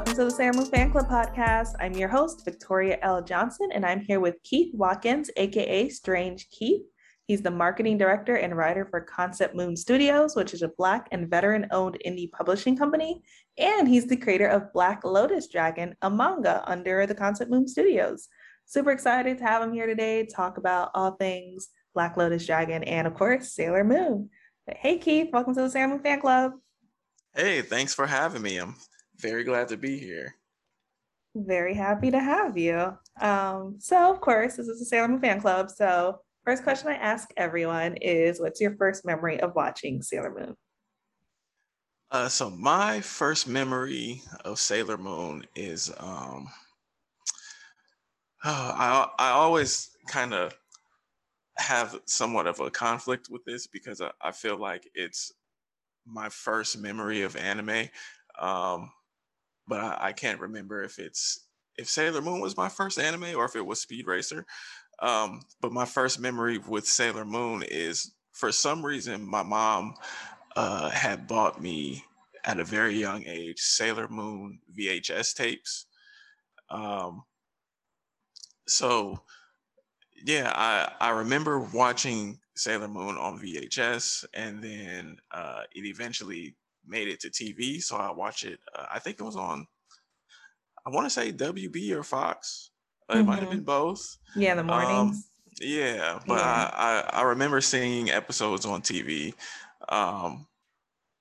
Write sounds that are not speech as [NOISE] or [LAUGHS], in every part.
Welcome to the Sailor Moon Fan Club podcast. I'm your host, Victoria L. Johnson, and I'm here with Keith Watkins, aka Strange Keith. He's the marketing director and writer for Concept Moon Studios, which is a Black and veteran owned indie publishing company. And he's the creator of Black Lotus Dragon, a manga under the Concept Moon Studios. Super excited to have him here today, to talk about all things Black Lotus Dragon and, of course, Sailor Moon. But hey, Keith, welcome to the Sailor Moon Fan Club. Hey, thanks for having me. I'm very glad to be here. Very happy to have you. Um, so, of course, this is a Sailor Moon fan club. So, first question I ask everyone is what's your first memory of watching Sailor Moon? Uh, so, my first memory of Sailor Moon is um, oh, [SIGHS] I, I always kind of have somewhat of a conflict with this because I, I feel like it's my first memory of anime. Um, but I, I, can't remember if it's if Sailor Moon was my first anime or if it was Speed Racer. Um, but my first memory with Sailor Moon is for some reason my mom uh, had bought me at a very young age Sailor Moon VHS tapes. Um, so yeah, I I remember watching Sailor Moon on VHS, and then uh, it eventually made it to TV. So I watch it. Uh, I think it was on. I want to say WB or Fox. Uh, mm-hmm. It might have been both. Yeah, the mornings. Um, yeah, but yeah. I, I, I remember seeing episodes on TV, um,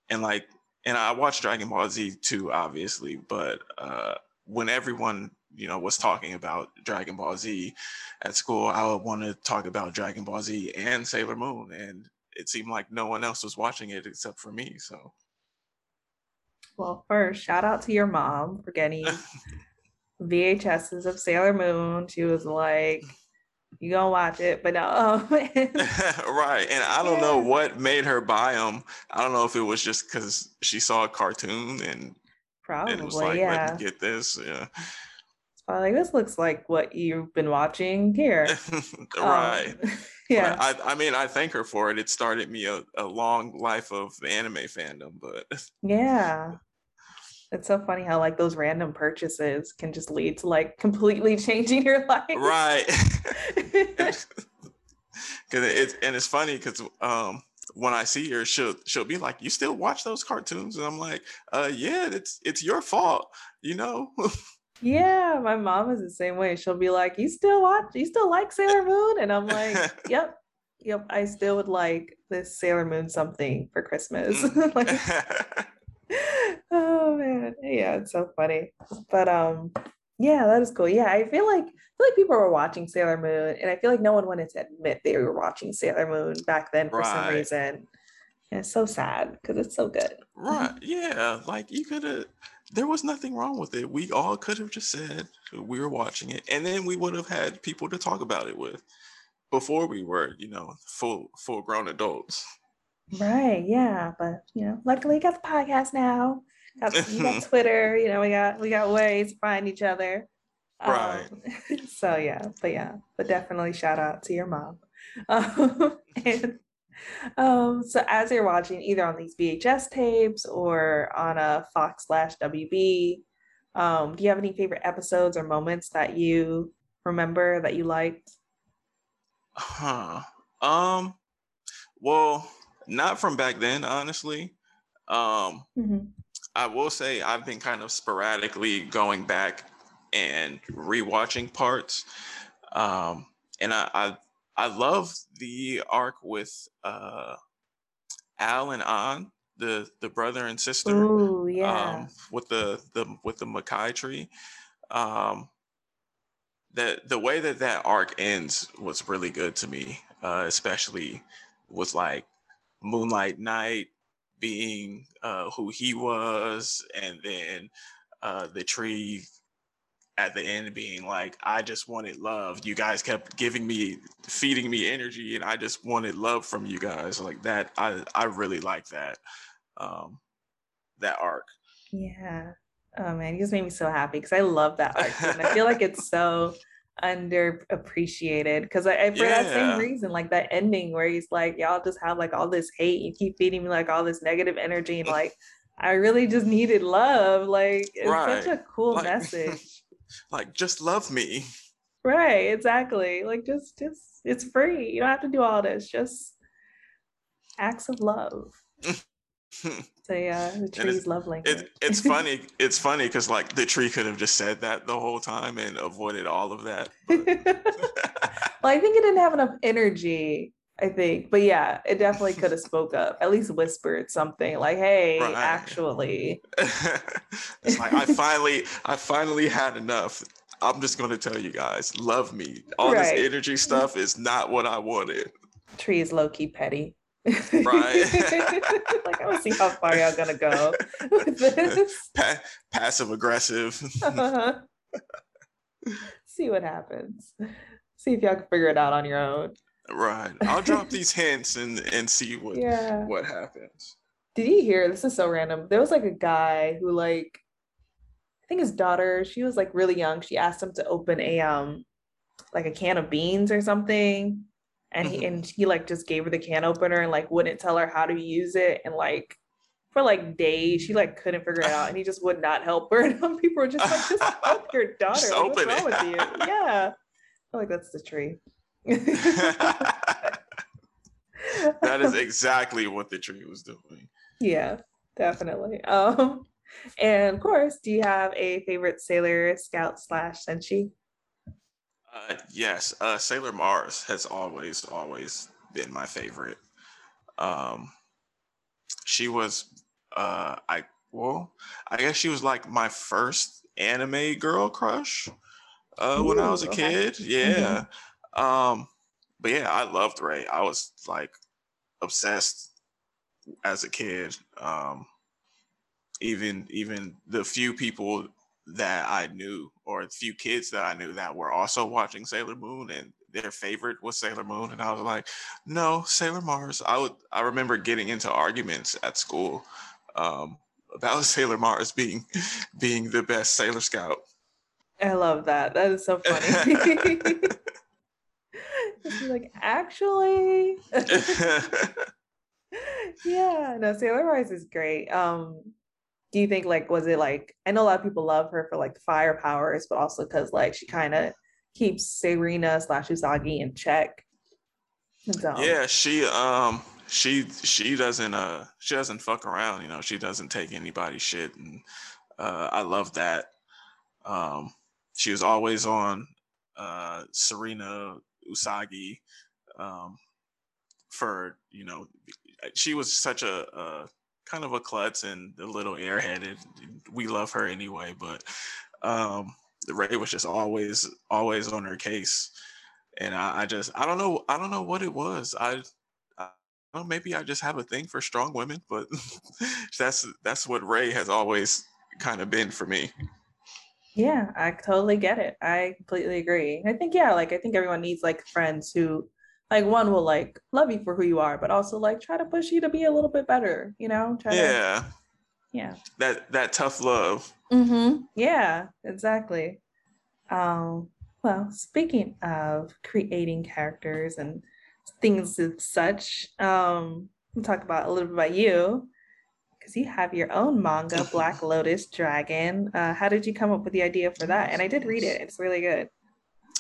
and like and I watched Dragon Ball Z too, obviously. But uh, when everyone you know was talking about Dragon Ball Z at school, I would want to talk about Dragon Ball Z and Sailor Moon, and it seemed like no one else was watching it except for me. So well, first, shout out to your mom for getting [LAUGHS] VHSs of Sailor Moon. She was like, you gonna watch it, but no. [LAUGHS] [LAUGHS] right. And I don't know what made her buy them. I don't know if it was just because she saw a cartoon and probably and was like, yeah. let me get this. Yeah. It's probably like this looks like what you've been watching here. right. Um, yeah. I, I mean, I thank her for it. It started me a, a long life of anime fandom, but yeah. It's so funny how like those random purchases can just lead to like completely [LAUGHS] changing your life. Right. [LAUGHS] Cause it's and it's funny because um when I see her, she'll she'll be like, "You still watch those cartoons?" And I'm like, "Uh, yeah, it's it's your fault, you know." [LAUGHS] yeah, my mom is the same way. She'll be like, "You still watch? You still like Sailor Moon?" And I'm like, "Yep, yep. I still would like this Sailor Moon something for Christmas." like, oh yeah, it's so funny. But um, yeah, that is cool. Yeah, I feel like I feel like people were watching Sailor Moon, and I feel like no one wanted to admit they were watching Sailor Moon back then for right. some reason. And it's so sad because it's so good. Right? Yeah, like you could have. There was nothing wrong with it. We all could have just said we were watching it, and then we would have had people to talk about it with before we were, you know, full full grown adults. Right. Yeah. But you know, luckily we got the podcast now. Got, [LAUGHS] we got Twitter, you know, we got we got ways to find each other. Right. Um, [LAUGHS] so yeah, but yeah, but definitely shout out to your mom. Um, [LAUGHS] and um, so as you're watching either on these VHS tapes or on a Fox slash WB, um, do you have any favorite episodes or moments that you remember that you liked? Huh. Um. Well, not from back then, honestly. Um, mm-hmm. I will say I've been kind of sporadically going back and rewatching parts. Um, and I, I, I love the arc with uh, Al and An, the the brother and sister. Ooh, yeah. Um, with the the with the Makai tree. Um, the the way that that arc ends was really good to me, uh, especially was like Moonlight Knight being uh, who he was, and then uh, the tree at the end being like, I just wanted love. You guys kept giving me, feeding me energy, and I just wanted love from you guys. Like that, I I really like that um, that arc. Yeah. Oh man, you just made me so happy because I love that arc. and I feel like it's so [LAUGHS] underappreciated because I, I, for yeah. that same reason, like that ending where he's like, y'all just have like all this hate, you keep feeding me like all this negative energy, and like [LAUGHS] I really just needed love. Like it's right. such a cool like, message. [LAUGHS] like just love me. Right, exactly. Like just just it's free. You don't have to do all this. Just acts of love. [LAUGHS] yeah, the tree's love language. It, it's [LAUGHS] funny. It's funny because like the tree could have just said that the whole time and avoided all of that. [LAUGHS] well, I think it didn't have enough energy. I think, but yeah, it definitely could have spoke up. At least whispered something like, "Hey, right. actually." [LAUGHS] it's like I finally, I finally had enough. I'm just going to tell you guys, love me. All right. this energy stuff is not what I wanted. Tree is low key petty. Right. [LAUGHS] like I want to see how far y'all gonna go [LAUGHS] with this. [LAUGHS] Pa- passive aggressive. uh-huh. See what happens. See if y'all can figure it out on your own. Right. I'll drop these hints and and see what yeah. what happens. Did you hear? This is so random. There was like a guy who like I think his daughter, she was like really young. She asked him to open a um like a can of beans or something and he mm-hmm. and he like just gave her the can opener and like wouldn't tell her how to use it. And like for like days she like couldn't figure it out. And he just would not help her. [LAUGHS] And people were just like just help your [LAUGHS] daughter. Like, what's wrong with you? [LAUGHS] Yeah. I feel like that's the tree. That is exactly what the tree was doing. Yeah definitely. Um and of course do you have a favorite sailor scout slash senshi uh, yes, uh, Sailor Mars has always, always been my favorite. Um, she was, uh, I well, I guess she was like my first anime girl crush uh, Ooh, when I was a okay. kid. Mm-hmm. Yeah. Mm-hmm. Um, but yeah, I loved Ray. I was like obsessed as a kid. Um, even even the few people that I knew, or a few kids that I knew that were also watching Sailor Moon, and their favorite was Sailor Moon, and I was like, no, Sailor Mars. I would. I remember getting into arguments at school um, about [LAUGHS] Sailor Mars being being the best Sailor Scout. I love that. That is so funny. [LAUGHS] like actually. [LAUGHS] yeah, no, Sailor Mars is great. Um, do you think like was it like I know a lot of people love her for like the fire powers, but also because like she kind of keeps Serena slash Usagi in check. So. Yeah, she um she she doesn't uh she doesn't fuck around, you know, she doesn't take anybody's shit and uh I love that. Um she was always on uh Serena Usagi um for, you know, she was such a, a kind of a klutz and a little airheaded. We love her anyway, but um, Rei was just always always on her case, and I, I just I don't know I don't know what it was. I, know, maybe I just have a thing for strong women, but [LAUGHS] that's that's what Ray has always kind of been for me. Yeah, I totally get it. I completely agree. I think yeah, like I think everyone needs like friends who like one will like love you for who you are, but also like try to push you to be a little bit better, you know? Try yeah. To, yeah. That that tough love. Mm-hmm. Yeah, exactly. Um, well, speaking of creating characters and things of such, um, we'll talk about a little bit about you because you have your own manga, Black [LAUGHS] Lotus Dragon. Uh, how did you come up with the idea for that? And I did read it; it's really good.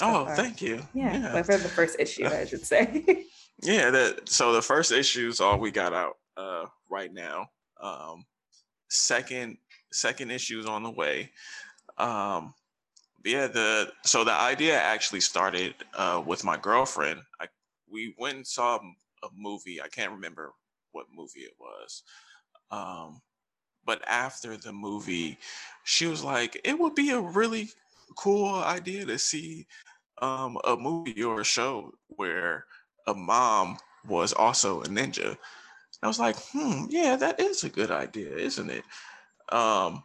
Oh, thank you. Yeah, yeah. for the first issue, I should say. [LAUGHS] yeah, that so the first issue is all we got out uh, right now. Um, second second issue is on the way. Um, yeah, the so the idea actually started uh, with my girlfriend. I we went and saw a movie. I can't remember what movie it was. Um, but after the movie, she was like, "It would be a really cool idea to see um, a movie or a show where a mom was also a ninja. I was like, hmm, yeah, that is a good idea, isn't it? Um,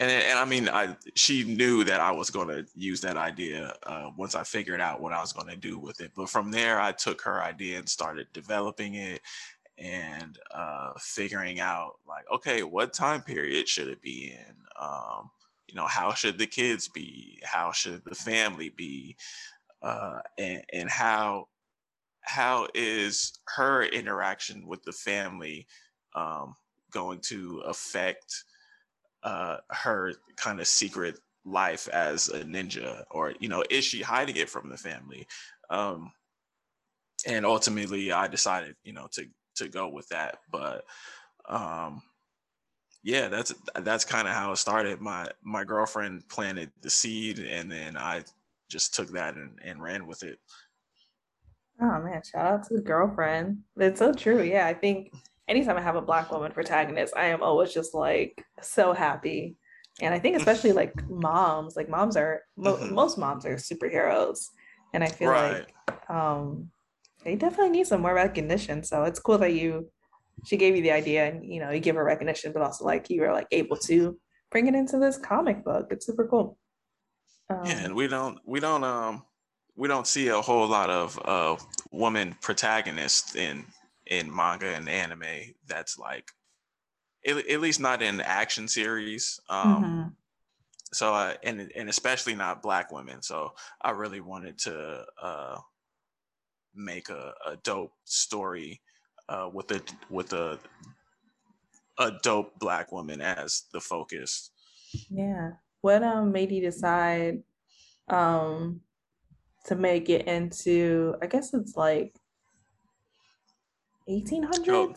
and and I mean, I she knew that I was going to use that idea uh, once I figured out what I was going to do with it. But from there, I took her idea and started developing it and uh, figuring out like, okay, what time period should it be in? Um, you know how should the kids be how should the family be uh, and, and how how is her interaction with the family um, going to affect uh, her kind of secret life as a ninja, or you know, is she hiding it from the family? Um, and ultimately, I decided, you know, to to go with that. But um, yeah, that's that's kind of how it started. My my girlfriend planted the seed, and then I just took that and, and ran with it. Oh man, shout out to the girlfriend. That's so true. Yeah, I think anytime I have a black woman protagonist, I am always just like so happy. And I think especially [LAUGHS] like moms, like moms are mo- mm-hmm. most moms are superheroes, and I feel right. like um, they definitely need some more recognition. So it's cool that you she gave you the idea and you know you give her recognition, but also like you were like able to bring it into this comic book. It's super cool. Um, yeah, and we don't we don't um we don't see a whole lot of uh woman protagonists in in manga and anime that's like at, at least not in action series um mm-hmm. so uh, and and especially not black women so i really wanted to uh make a, a dope story uh with a with a a dope black woman as the focus. Yeah. What um made you decide um to make it into i guess it's like 1800s oh,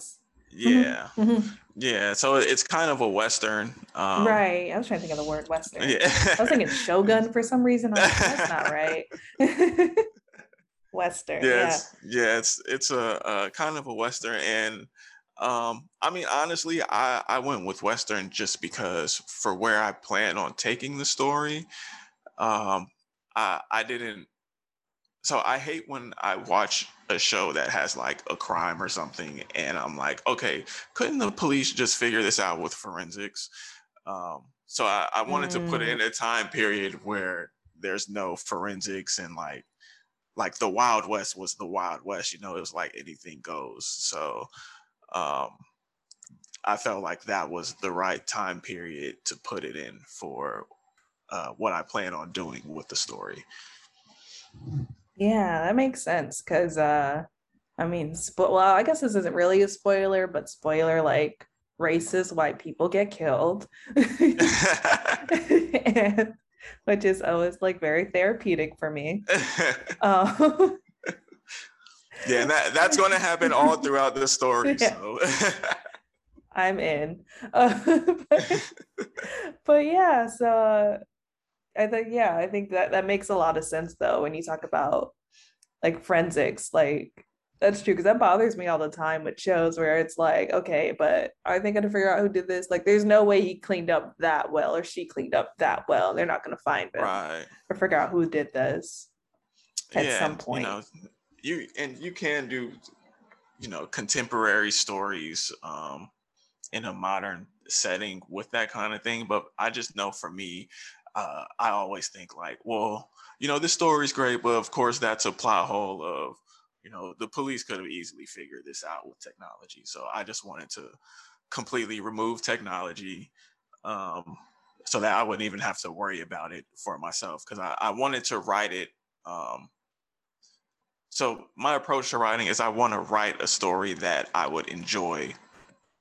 yeah. Mm-hmm. yeah so it's kind of a western um, right. I was trying to think of the word western. Yeah. I was thinking shogun for some reason. Like, that's not [LAUGHS] right [LAUGHS] western yeah yeah it's, yeah it's, it's a, a kind of a western and um, I mean, honestly, I, I went with Western just because for where I plan on taking the story, um, I, I didn't so I hate when I watch a show that has like a crime or something, and I'm like, okay, couldn't the police just figure this out with forensics? Um, so I, I wanted mm. to put in mm. a time period where there's no forensics and like like the Wild West was the Wild West, you know, it was like anything goes. So um I felt like that was the right time period to put it in for uh, what I plan on doing with the story. Yeah, that makes sense because uh I mean, spo- well, I guess this isn't really a spoiler, but spoiler like racist white people get killed. [LAUGHS] [LAUGHS] and, [LAUGHS] which is always like very therapeutic for me. [LAUGHS] Um, [LAUGHS] yeah, that, that's going to happen all throughout the story. Yeah. So. I'm in. Uh, but, but, yeah, so I think yeah, I think that that makes a lot of sense though when you talk about like forensics, like that's true because that bothers me all the time with shows where it's like, okay, but are they going to figure out who did this? Like, there's no way he cleaned up that well or she cleaned up that well. They're not going to find it right. or figure out who did this at yeah, some point. You know, you and you can do, you know, contemporary stories um, in a modern setting with that kind of thing. But I just know for me, uh, I always think like, well, you know, this story's great, but of course that's a plot hole of, you know, the police could have easily figured this out with technology. So I just wanted to completely remove technology um, so that I wouldn't even have to worry about it for myself because I, I, wanted to write it. Um, so my approach to writing is I want to write a story that I would enjoy,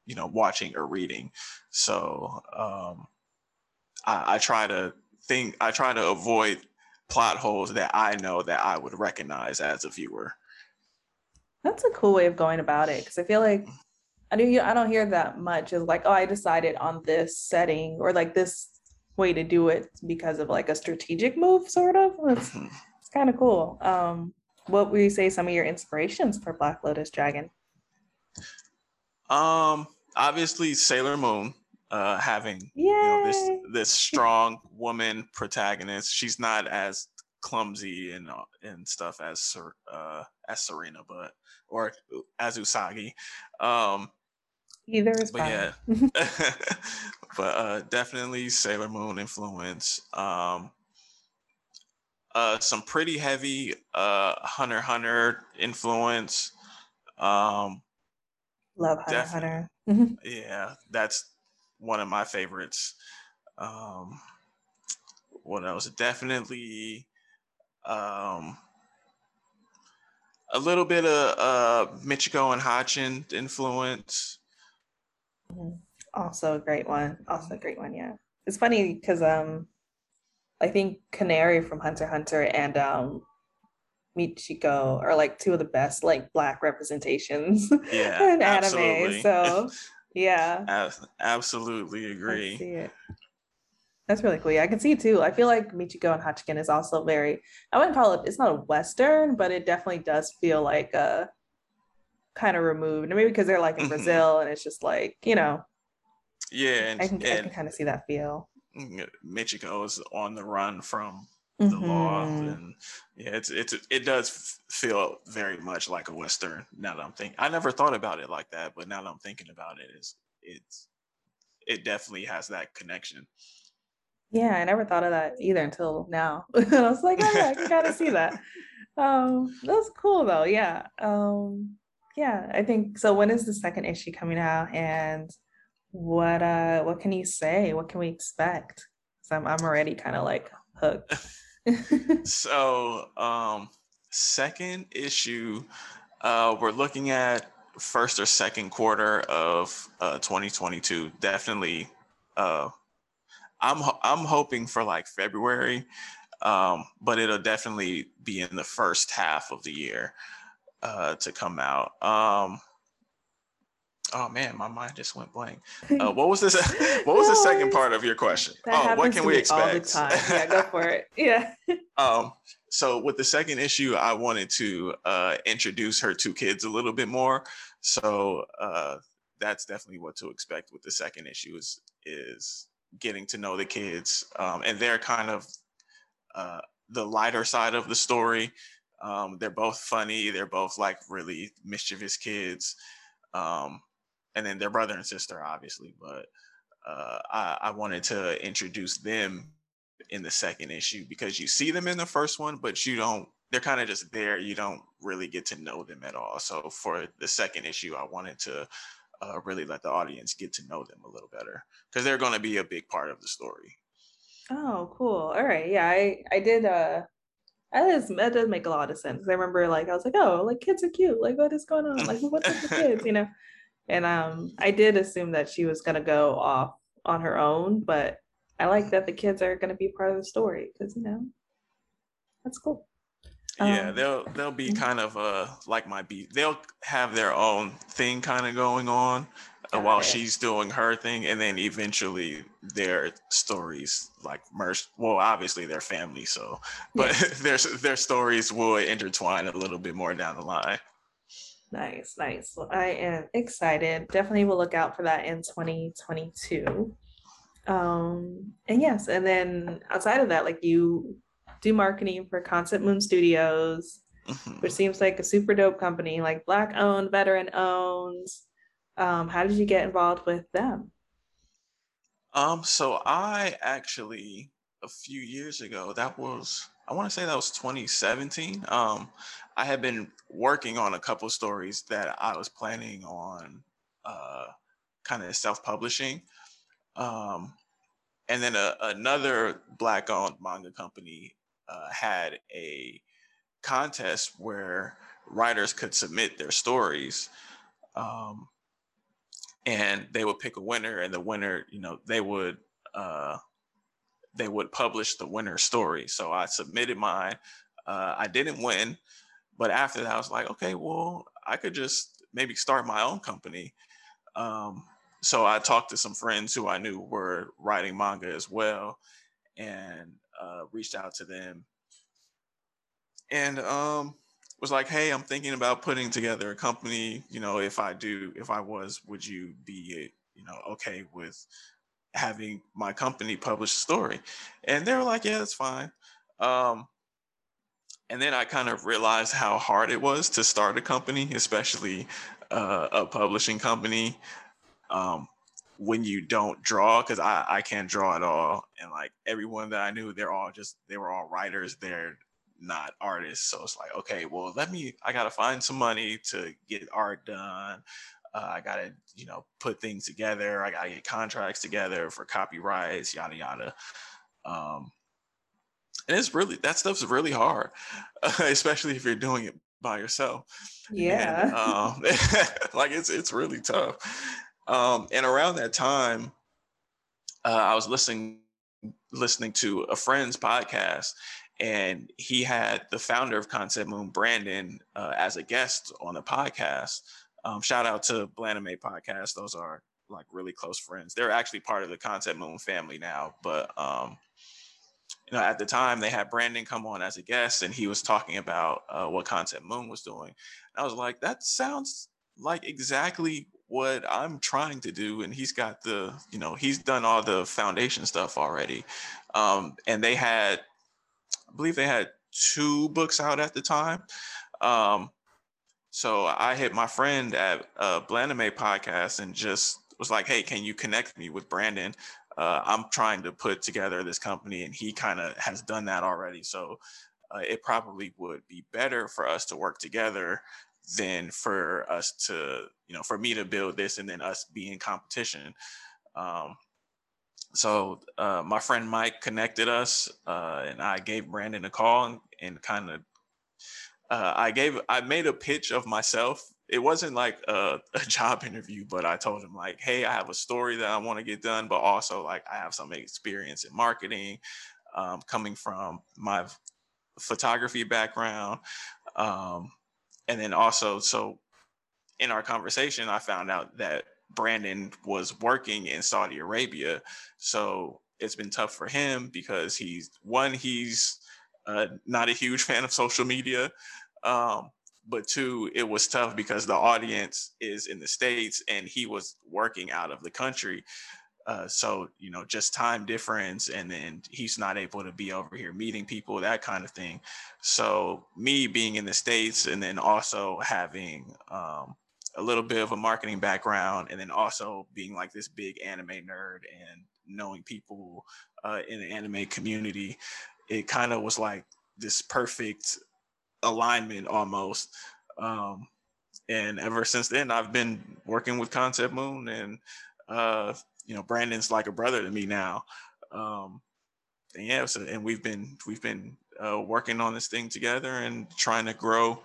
you know, watching or reading. So um, I, I try to think I try to avoid plot holes that I know that I would recognize as a viewer. That's a cool way of going about it because I feel like I do I don't hear that much as like oh I decided on this setting or like this way to do it because of like a strategic move sort of. It's, mm-hmm. it's kind of cool. Um, what would you say some of your inspirations for Black Lotus Dragon? Um, obviously Sailor Moon uh, having you know, this this strong woman protagonist. She's not as clumsy and uh, and stuff as uh, as Serena, but or as Usagi. Um, Either is but fine. yeah, [LAUGHS] [LAUGHS] but uh, definitely Sailor Moon influence. Um, uh, some pretty heavy uh, Hunter Hunter influence. Um, Love Hunter Hunter. [LAUGHS] yeah, that's one of my favorites. Um, what else? Definitely um, a little bit of uh, Michiko and Hatchin influence. Mm-hmm. Also a great one. Also a great one. Yeah. It's funny because um, I think Canary from Hunter Hunter and um, Michiko are like two of the best like black representations [LAUGHS] yeah, in anime. So [LAUGHS] yeah, absolutely agree. That's really cool. Yeah, I can see too. I feel like Michiko and Hatchin is also very. I wouldn't call it. It's not a western, but it definitely does feel like a kind of removed. Maybe because they're like in mm-hmm. Brazil, and it's just like you know. Yeah, and, I can I can kind of see that feel. Michiko is on the run from the mm-hmm. law and yeah it's it's it does feel very much like a western now that i'm thinking i never thought about it like that but now that i'm thinking about it it's it's it definitely has that connection yeah i never thought of that either until now. [LAUGHS] I was like oh, yeah, i gotta see that. [LAUGHS] Um that's cool though yeah. Um yeah i think so when is the second issue coming out and what uh what can you say? What can we expect? So i'm, I'm already kind of like hooked. [LAUGHS] So um second issue uh we're looking at first or second quarter of uh 2022 definitely uh i'm i'm hoping for like february um but it'll definitely be in the first half of the year uh to come out um Oh man, my mind just went blank. Uh, what was this? [LAUGHS] What was the second part of your question? That oh, what can we expect? All the time. Yeah, go for it. [LAUGHS] Yeah. um. So with the second issue, I wanted to uh, introduce her two kids a little bit more. So uh, that's definitely what to expect with the second issue is is getting to know the kids, um, and they're kind of uh, the lighter side of the story. Um, they're both funny. They're both like really mischievous kids. Um, and then their brother and sister, obviously. But uh, I, I wanted to introduce them in the second issue because you see them in the first one, but you don't. They're kind of just there. You don't really get to know them at all. So for the second issue, I wanted to uh, really let the audience get to know them a little better because they're going to be a big part of the story. Oh, cool. All right. Yeah, I I did. Uh, that is that does make a lot of sense. I remember like I was like, oh, like kids are cute. Like what is going on? Like what's with the kids? You [LAUGHS] know. And um, I did assume that she was gonna go off on her own, but I like that the kids are gonna be part of the story because you know that's cool. Yeah, um, they'll they'll be mm-hmm. kind of uh like my beat. They'll have their own thing kind of going on uh, while it. she's doing her thing, and then eventually their stories like merge. Well, obviously their family, so but yeah. [LAUGHS] their their stories will intertwine a little bit more down the line. Nice, nice. Well, I am excited. Definitely will look out for that in 2022. Um, and yes, and then outside of that, like you do marketing for Concept Moon Studios, mm-hmm. which seems like a super dope company, like black owned, veteran owned. Um, how did you get involved with them? Um, so I actually a few years ago, that was I want to say that was 2017. Um, I had been working on a couple stories that I was planning on uh, kind of self-publishing. Um, and then a, another black-owned manga company uh, had a contest where writers could submit their stories. Um, and they would pick a winner and the winner, you know, they would uh, they would publish the winner story. So I submitted mine. Uh, I didn't win, but after that, I was like, okay, well, I could just maybe start my own company. Um, so I talked to some friends who I knew were writing manga as well, and uh, reached out to them, and um, was like, hey, I'm thinking about putting together a company. You know, if I do, if I was, would you be, you know, okay with having my company publish a story. And they were like, yeah, that's fine. Um, and then I kind of realized how hard it was to start a company, especially uh, a publishing company. Um, when you don't draw, because I, I can't draw at all. And like everyone that I knew, they're all just, they were all writers. They're not artists. So it's like, okay, well, let me, I got to find some money to get art done. Uh, I gotta, you know, put things together. I gotta get contracts together for copyrights, yada yada. Um, and it's really that stuff's really hard, uh, [LAUGHS] especially if you're doing it by yourself. Yeah. And, um, [LAUGHS] like it's it's really tough. Um, and around that time, uh, I was listening listening to a friend's podcast, and he had the founder of Concept Moon, Brandon, uh, as a guest on the podcast. Um, shout out to Blaname Podcast; those are like really close friends. They're actually part of the Concept Moon family now, but um, you know, at the time they had Brandon come on as a guest, and he was talking about uh, what Concept Moon was doing. And I was like, that sounds like exactly what I'm trying to do. And he's got the, you know, he's done all the foundation stuff already. Um, and they had, I believe they had two books out at the time. Um, so I hit my friend at uh, Blaname podcast and just was like, "Hey, can you connect me with Brandon? Uh, I'm trying to put together this company, and he kind of has done that already. So uh, it probably would be better for us to work together than for us to, you know, for me to build this and then us be in competition. Um, so uh, my friend Mike connected us, uh, and I gave Brandon a call and, and kind of uh, I gave I made a pitch of myself. It wasn't like a, a, [LAUGHS] job interview, but I told him like, "Hey, I have a story that I want to get done, but also like I have some experience in marketing, um, coming from my photography background, um, and then also so in our conversation, I found out that Brandon was working in Saudi Arabia, so it's been tough for him because he's one he's uh, not a huge [LAUGHS] fan of social media. Um, but two, it was tough because the audience is in the States and he was working out of the country. Uh, so, you know, just time difference, and then he's not able to be over here meeting people, that kind of thing. So, me being in the States and then also having um, a little bit of a marketing background, and then also being like this big anime nerd and knowing people uh, in the anime community, it kind of was like this perfect alignment almost. Um, and ever since then, I've been working with Concept Moon, and uh, you know, Brandon's like a brother to me now. Um, and yeah, so, and we've been we've been uh, working on this thing together and trying to grow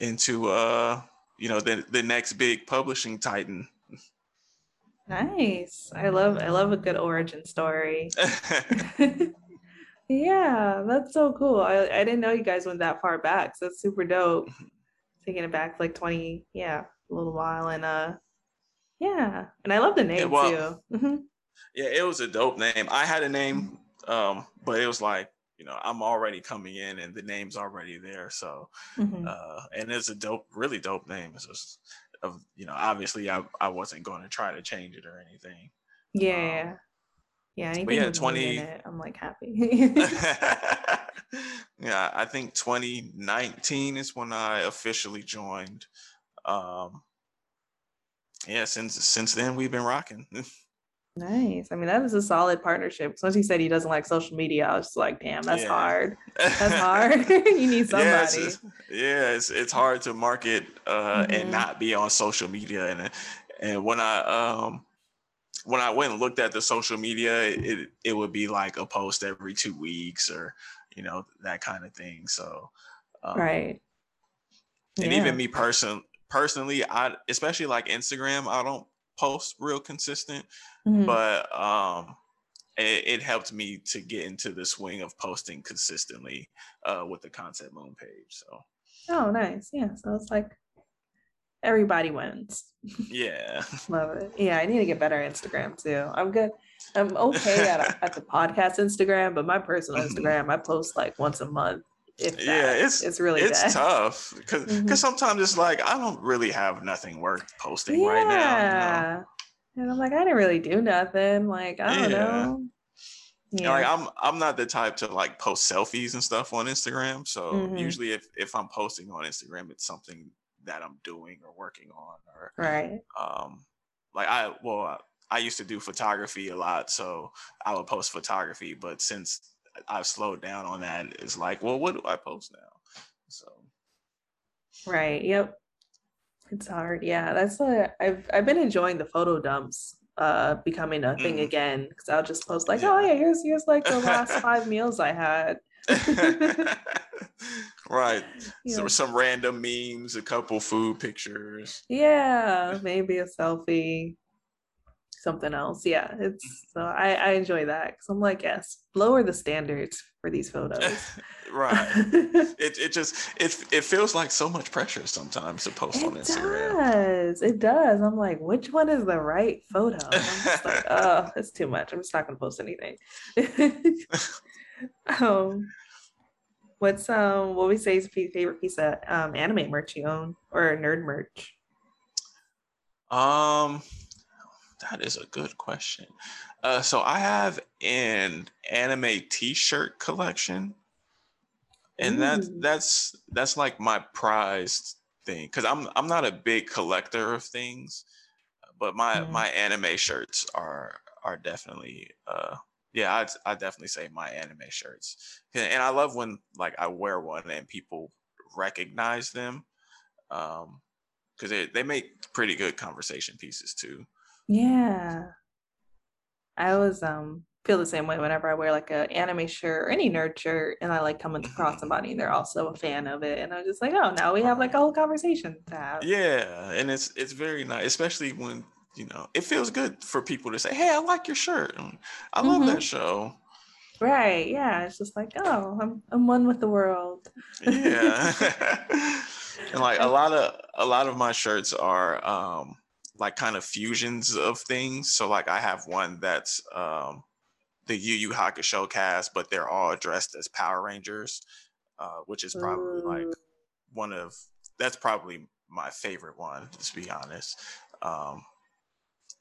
into uh, you know the the next big publishing titan. Nice. I love I love a good origin story. [LAUGHS] [LAUGHS] Yeah, that's so cool. I, I didn't know you guys went that far back. So that's super dope. Mm-hmm. Taking it back like 20, yeah, a little while. And uh yeah. And I love the name well, too. Mm-hmm. yeah, it was a dope name. I had a name, um, but it was like, you know, I'm already coming in and the name's already there. So mm-hmm. uh and it's a dope, really dope name. It's just of you know, obviously I, I wasn't going to try to change it or anything. Yeah. Um, yeah, anything yeah, 20 it, I'm like happy. [LAUGHS] yeah, I think 2019 is when I officially joined. Um yeah, since since then we've been rocking. [LAUGHS] Nice. I mean, that is a solid partnership. Once he said he doesn't like social media, I was like, damn, that's yeah. hard. [LAUGHS] That's hard. [LAUGHS] you need somebody. Yeah, it's, yeah, it's, it's hard to market uh, mm-hmm. and not be on social media. And and when I um when I went and looked at the social media, it it would be like a post every two weeks or you know that kind of thing. So um, right, and yeah. even me person personally, I especially like Instagram, I don't post real consistent, mm-hmm. but um, it, it, helped me to get into the swing of posting consistently uh, with the Concept Moon page. So oh, nice, yeah. So it's like everybody wins. Yeah. [LAUGHS] [LAUGHS] Love it. Yeah, I need to get better at Instagram too. I'm good. I'm okay at, at the [LAUGHS] podcast Instagram, but my personal mm-hmm. Instagram, I post like once a month. Yeah, it's it's really it's bad. tough because because mm-hmm. sometimes it's like I don't really have nothing worth posting yeah. right now. You know? And I'm like, I didn't really do nothing. Like I don't yeah. know. Yeah. like I'm I'm not the type to like post selfies and stuff on Instagram. So mm-hmm. usually if if I'm posting on Instagram, it's something that I'm doing or working on or right. Um, like I well, I used to do photography a lot, so I would post photography. But since I've slowed down on that, it's like, well, what do I post now? So. Right. Yep. It's hard. Yeah, that's what I've I've been enjoying the photo dumps uh becoming a thing mm. again because I'll just post like, yeah. oh yeah, here's here's like the last [LAUGHS] five meals I had. [LAUGHS] right. [LAUGHS] Yeah. So some random memes, a couple food pictures. Yeah, maybe a selfie. Something else. Yeah, it's so I, I enjoy that because I'm like, yes, lower the standards for these photos. [LAUGHS] right. [LAUGHS] it it just it it feels like so much pressure sometimes to post it on Instagram. does. It does. I'm like, which one is the right photo? And I'm just like, [LAUGHS] oh, it's too much. I'm just not gonna post anything. um, what's um what we say is favorite piece of um anime merch you own or nerd merch? Um, that is a good question. Uh, so I have an anime T-shirt collection, and that that's that's like my prized thing because I'm I'm not a big collector of things, but my Mm. my anime shirts are are definitely uh yeah I'd I definitely say my anime shirts and and I love when like I wear one and people recognize them um because they, they make pretty good conversation pieces too Yeah. I always um feel the same way whenever I wear like a anime shirt or any nerd shirt and I like come across [LAUGHS] somebody and they're also a fan of it and I'm just like, oh now we have like a whole conversation to have. Yeah, and it's it's very nice, especially when you know it feels good for people to say, "Hey, I like your shirt. I love that show." Right. Yeah. It's just like, oh, I'm I'm one with the world. Yeah, [LAUGHS] [LAUGHS] and like a lot of a lot of my shirts are um like kind of fusions of things. So like I have one that's um the Yu Yu Hakusho cast, but they're all dressed as Power Rangers, uh, which is probably like one of that's probably my favorite one, to be honest. Um,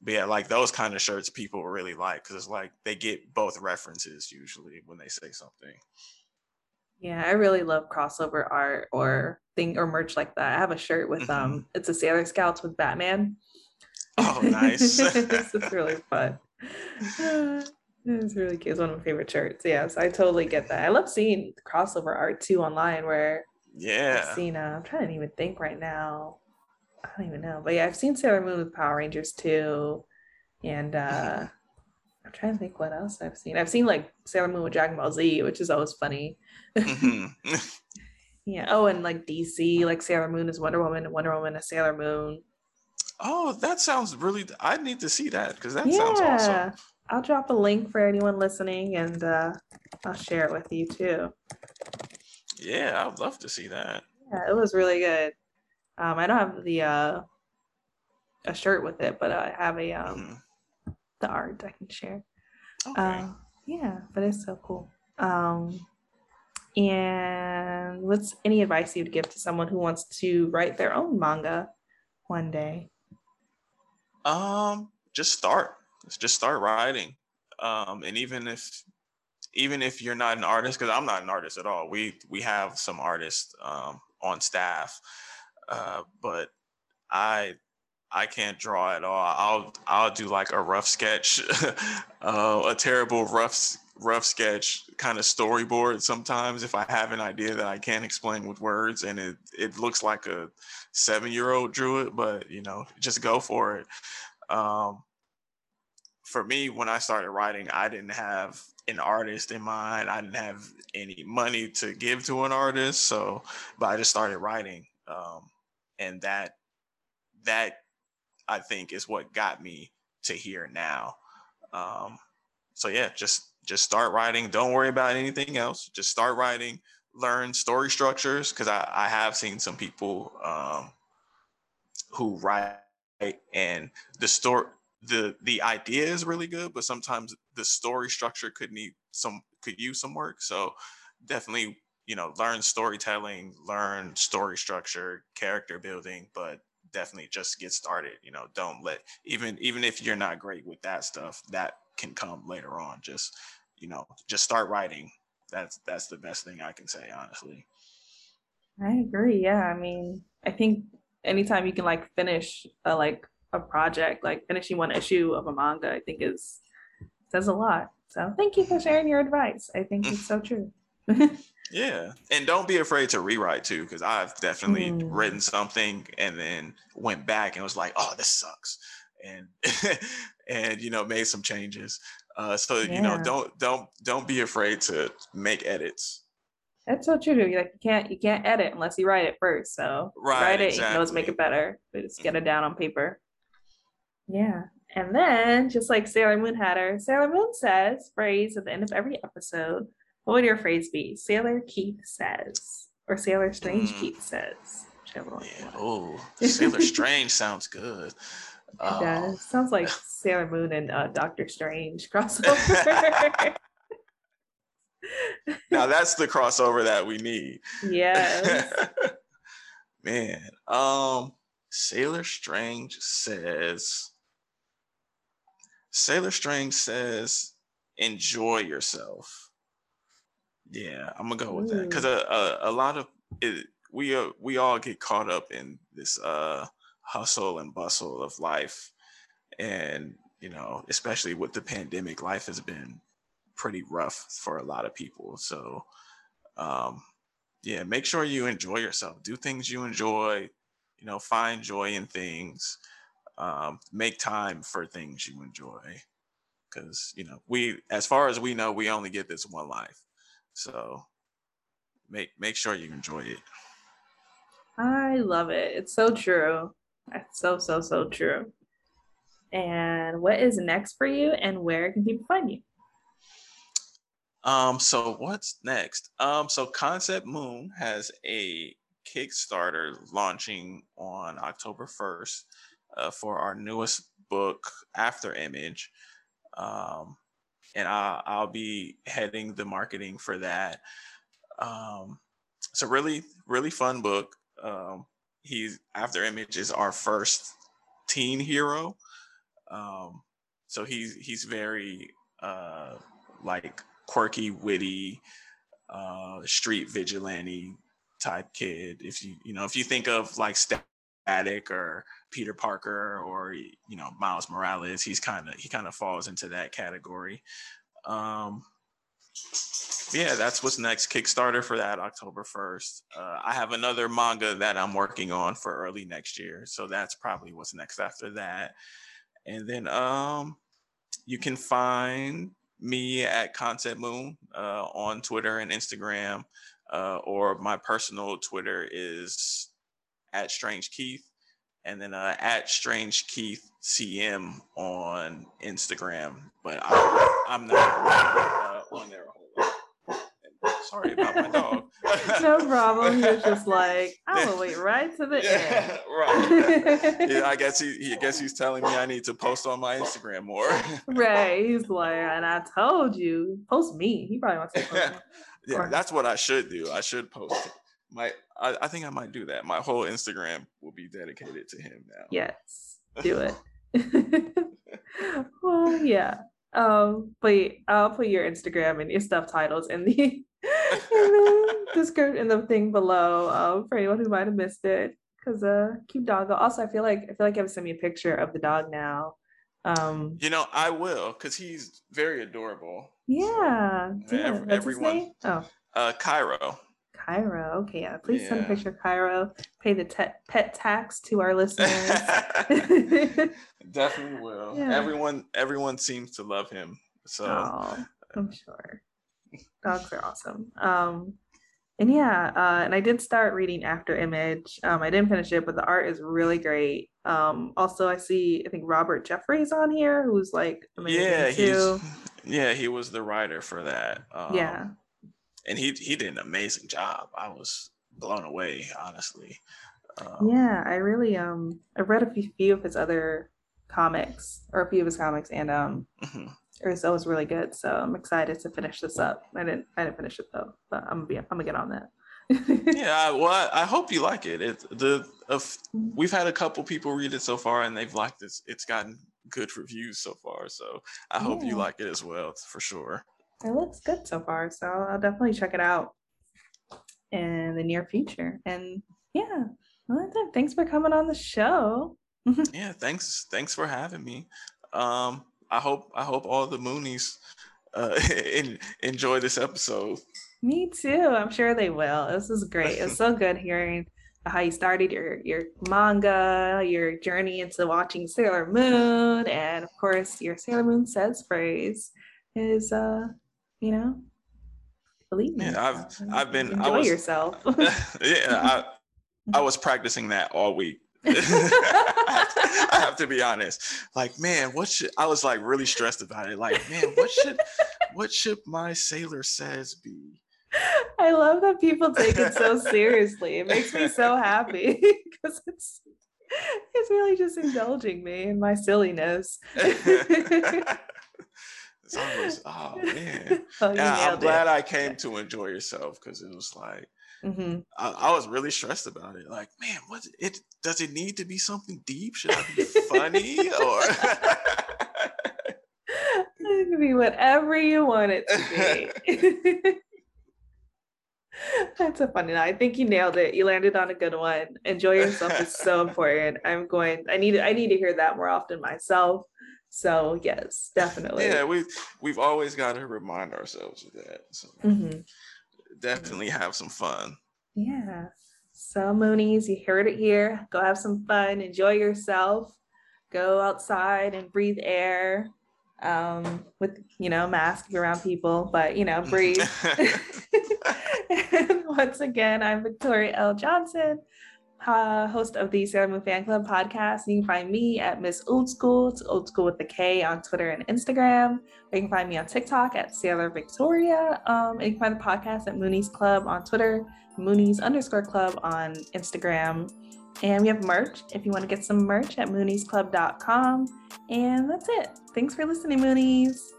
but yeah, like those kind of shirts people really like because it's like they get both references usually when they say something. Yeah, I really love crossover art or thing or merch like that. I have a shirt with Mhm. um it's a Sailor Scouts with Batman. [LAUGHS] Oh, nice. [LAUGHS] it's, really fun. [SIGHS] It's really cute. It's one of my favorite shirts. Yeah, so I totally get that. I love seeing crossover art too online where yeah. I've seen uh, I'm trying to even think right now. I don't even know. But yeah, I've seen Sailor Moon with Power Rangers too. And uh [LAUGHS] I'm trying to think what else I've seen. I've seen like Sailor Moon with Dragon Ball Z, which is always funny. Mhm. Yeah. Oh, and like DC, like Sailor Moon is Wonder Woman, Wonder Woman is Sailor Moon. Oh, that sounds really. I need to see that because that yeah. sounds awesome. I'll drop a link for anyone listening and uh I'll share it with you too. Yeah, I'd love to see that. Yeah, it was really good. Um, I don't have the uh a shirt with it, but I have a um Mhm. the art I can share. Okay. Uh, yeah, but it's so cool. Um, and what's any advice you'd give to someone who wants to write their own manga one day? Um, just start. Just start writing. Um, and even if even if you're not an artist, because I'm not an artist at all, we we have some artists um, on staff, uh, but I I can't draw at all. I'll I'll do like a rough sketch, [LAUGHS] uh, a terrible rough rough sketch kind of storyboard sometimes if I have an idea that I can't explain with words and it it looks like a seven year old drew it, but you know just go for it. Um, for me, when I started writing, I didn't have an artist in mind. I didn't have any money to give to an artist, so but I just started writing, um, and that that I think is what got me to here now. Um, so yeah, just just start writing. Don't worry about anything else. Just start writing. Learn story structures because I, I have seen some people um, who write and the story the the idea is really good, but sometimes the story structure could need some could use some work. So definitely you know learn storytelling, learn story structure, character building, but definitely just get started. You know, don't let even even if you're not great with that stuff, that can come later on. Just you know, just start writing. That's that's the best thing I can say, honestly. I agree. Yeah, I mean, I think anytime you can like finish a like a project, like finishing one issue of a manga, I think is says a lot. So thank you for sharing your advice. I think it's so true. [LAUGHS] Yeah, and don't be afraid to rewrite too, because I've definitely Mm. written something and then went back and was like, "Oh, this sucks," and [LAUGHS] and you know made some changes. Uh, so you know, don't don't don't be afraid to make edits. That's so true. You like you can't you can't edit unless you write it first. So Right, write it, you can always make it better. But just get it down on paper. Yeah. And then, just like Sailor Moon had her, Sailor Moon says phrase at the end of every episode. What would your phrase be? Sailor Keith says, or Sailor Strange mm. Keith says. Yeah, oh, [LAUGHS] Sailor Strange sounds good. Uh, does. Sounds like [LAUGHS] Sailor Moon and uh, Doctor Strange [LAUGHS] crossover. now that's the crossover that we need. Yes. [LAUGHS] Man, um, Sailor Strange says. Sailor Strange says, "Enjoy yourself." Yeah, I'm gonna go with Ooh. that because a, a, a lot of it, we uh, we all get caught up in this uh hustle and bustle of life. And, you know, especially with the pandemic, life has been pretty rough for a lot of people. So, um, yeah, make sure you enjoy yourself. Do things you enjoy, you know, find joy in things. Um, make time for things you enjoy. Because, you know, we, as far as we know, we only get this one life. So make make sure you enjoy it. I love it. It's so true. That's so, so, so true. And what is next for you and where can people find you? Um, so what's next? Um, so Concept Moon has a Kickstarter launching on October 1st uh, for our newest book, After Image. Um, and I'll, I'll be heading the marketing for that. Um, it's a really, really fun book. Um, he's after image is our first teen hero. Um so he's he's very uh like quirky witty uh street vigilante type kid. If you you know if you think of like static or peter parker or you know miles morales he's kind of he kind of falls into that category. Um yeah, that's what's next. Kickstarter for that October 1st. Uh, I have another manga that I'm working on for early next year. So that's probably what's next after that. And then um, you can find me at Concept Moon uh, on Twitter and Instagram, uh, or my personal Twitter is at Strange Keith, and then uh, at Strange Keith CM on Instagram. But I, am not uh, on there Sorry about my dog. [LAUGHS] no problem. Was just like, [LAUGHS] I will wait right to the yeah, end. [LAUGHS] right. yeah, I guess he, he I guess he's telling me I need to post on my Instagram more. right. He's like, and I told you, post me. He probably wants to post Yeah, that's what I should do. I should post my I, I think I might do that. My whole Instagram will be dedicated to him now. Yes. Do it. well, yeah. Um, but I'll put your Instagram and your stuff titles in the [LAUGHS] the description in the thing below um, for anyone who might have missed it. Cause uh cute dog. Also, I feel like I feel like you have to send me a picture of the dog now. Um You know, I will, because he's very adorable. Yeah. yeah. Every, everyone. Oh. Uh Cairo. Cairo. Okay, yeah. Please yeah. send a picture of Cairo. Pay the te- pet tax to our listeners. [LAUGHS] Definitely will. [LAUGHS] Yeah. Everyone everyone seems to love him. So oh, I'm sure. Dogs are awesome. Um and yeah, uh, and I did start reading After Image. Um, I didn't finish it, but the art is really great. Um, also, I see I think Robert Jeffrey's on here, who's like amazing yeah, too. He's, [LAUGHS] yeah, he was the writer for that. Um, yeah, and he he did an amazing job. I was blown away, honestly. Um, yeah, I really um I read a few of his other comics or a few of his comics, and um mm-hmm. It was really good. So I'm excited to finish this up. I didn't I didn't finish it though, but I'm gonna be I'm gonna get on that. [LAUGHS] yeah, well, I, I, hope you like it. It the of we've had a couple people read it so far, and they've liked it. It's gotten good reviews so far, so I hope yeah. you like it as well, for sure. It looks good so far, so I'll definitely check it out in the near future. And yeah, well, thanks for coming on the show. [LAUGHS] yeah, thanks. Thanks for having me. Um, I hope I hope all the Moonies uh, [LAUGHS] in, enjoy this episode. Me too. I'm sure they will. This is great. It's so good hearing how you started your your manga, your journey into watching Sailor Moon, and of course your Sailor Moon says phrase is uh you know, believe me. Yeah, I've I've been enjoy I was, yourself. [LAUGHS] yeah, I I was practicing that all week [LAUGHS] [LAUGHS] I have to be honest. Like, man, what should I was like really stressed about it. Like, man, what should what should my sailor says be? I love that people take it so seriously. It makes me so happy [LAUGHS] because it's it's really just indulging me in my silliness. Always, oh man. [LAUGHS] Oh, yeah, I'm glad it. I came to enjoy yourself because it was like mm-hmm. I, I, was really stressed about it. Like, man, what it does it need to be something deep? Should I be funny or [LAUGHS] it can be whatever you want it to be. [LAUGHS] That's a funny. I think you nailed it. You landed on a good one. Enjoy yourself is so [LAUGHS] important. I'm going. I need. I need to hear that more often myself. So yes, definitely. Yeah, we've we've always got to remind ourselves of that. So mm-hmm. Definitely have some fun. Yeah. So Moonies, you heard it here. Go have some fun. Enjoy yourself. Go outside and breathe air um, with you know mask around people, but you know breathe. [LAUGHS] [LAUGHS] and once again, I'm Victoria L. Johnson, uh, host of the Sailor Moon Fan Club podcast. You can find me at Miss Old Skool, it's Old Skool with the K on Twitter and Instagram. Or you can find me on TikTok at Sailor Victoria. Um, and you can find the podcast at Moonies Club on Twitter, Moonies underscore Club on Instagram. And we have merch if you want to get some merch at mooniesclub.com. And that's it. Thanks for listening, Moonies.